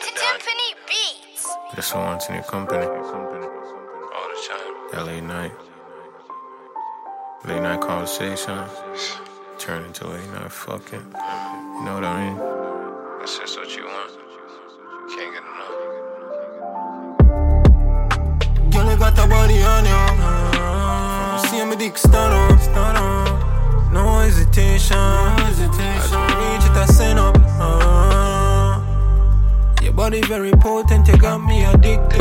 Timpani Beatz. This one to new company. All the time. LA night. Late night conversation. Turn into late night fucking. You know what I mean? That's just what you want. Can't get enough. Girl, you got a body on you. See me dick stun up, stun up. No hesitation. Body very potent, you got me addicted.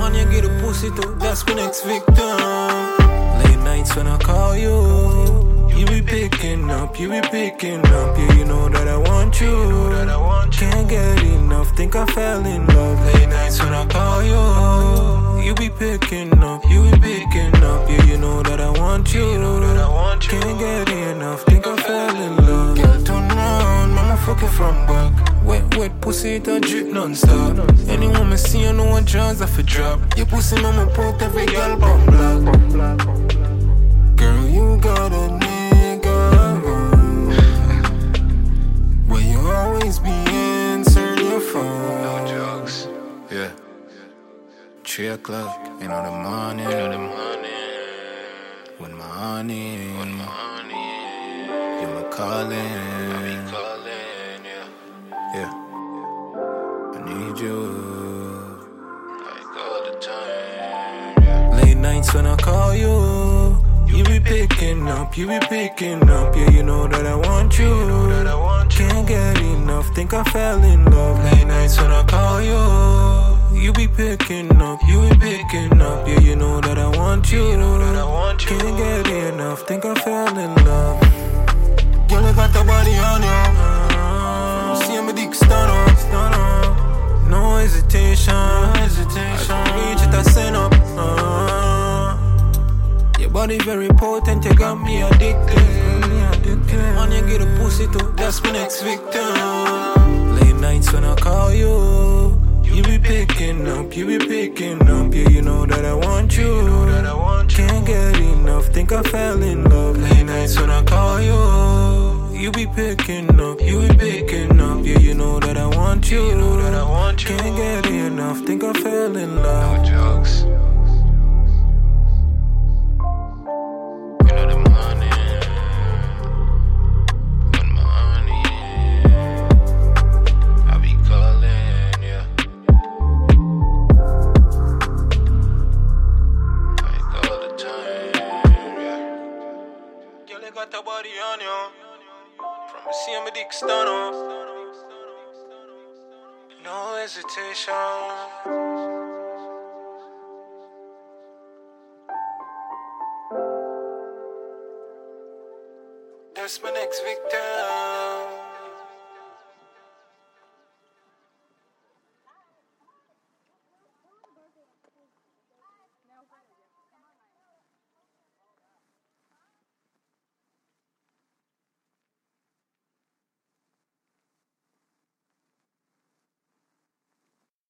Man, you get a pussy too, that's my next victim. Late nights when I call you, you be picking up, you be picking up. Yeah, you know that I want you. Can't get enough, think I fell in love. Late nights when I call you, you be picking up, you be picking up. Yeah, you know that I want you. Can't get enough, think I fell in love. Girl, turn around, mama fuck it from back. Wet, wet pussy, it a drip non-stop. Any woman see you know what jaws off a drop. Your pussy, mama put every girl bum black. Girl, you got a nigga. Where you always be answering your phone. No jokes. Yeah. Three o'clock in the morning. The money. With my honey. With my money. You're my calling. Calling, Late nights when I call you, you be picking up, you be picking up. Yeah, you know that I want you. Can't get enough, think I fell in love. Late nights when I call you, you be picking up, you be picking up. Yeah, you know that I want you. Can't get enough, think I fell in love. Girl, I got the body on you. Body very potent, you got me addicted. Man, you get a pussy too, that's my next victim. Late nights when I call you, you be picking up, you be picking up. Yeah, you know that I want you. Can't get enough, think I fell in love. Late nights when I call you, you be picking up, you be picking up. Yeah, you know that I want you. Can't get enough, think I fell in love. Got a body on you. From the stun up. No hesitation. That's my next victim.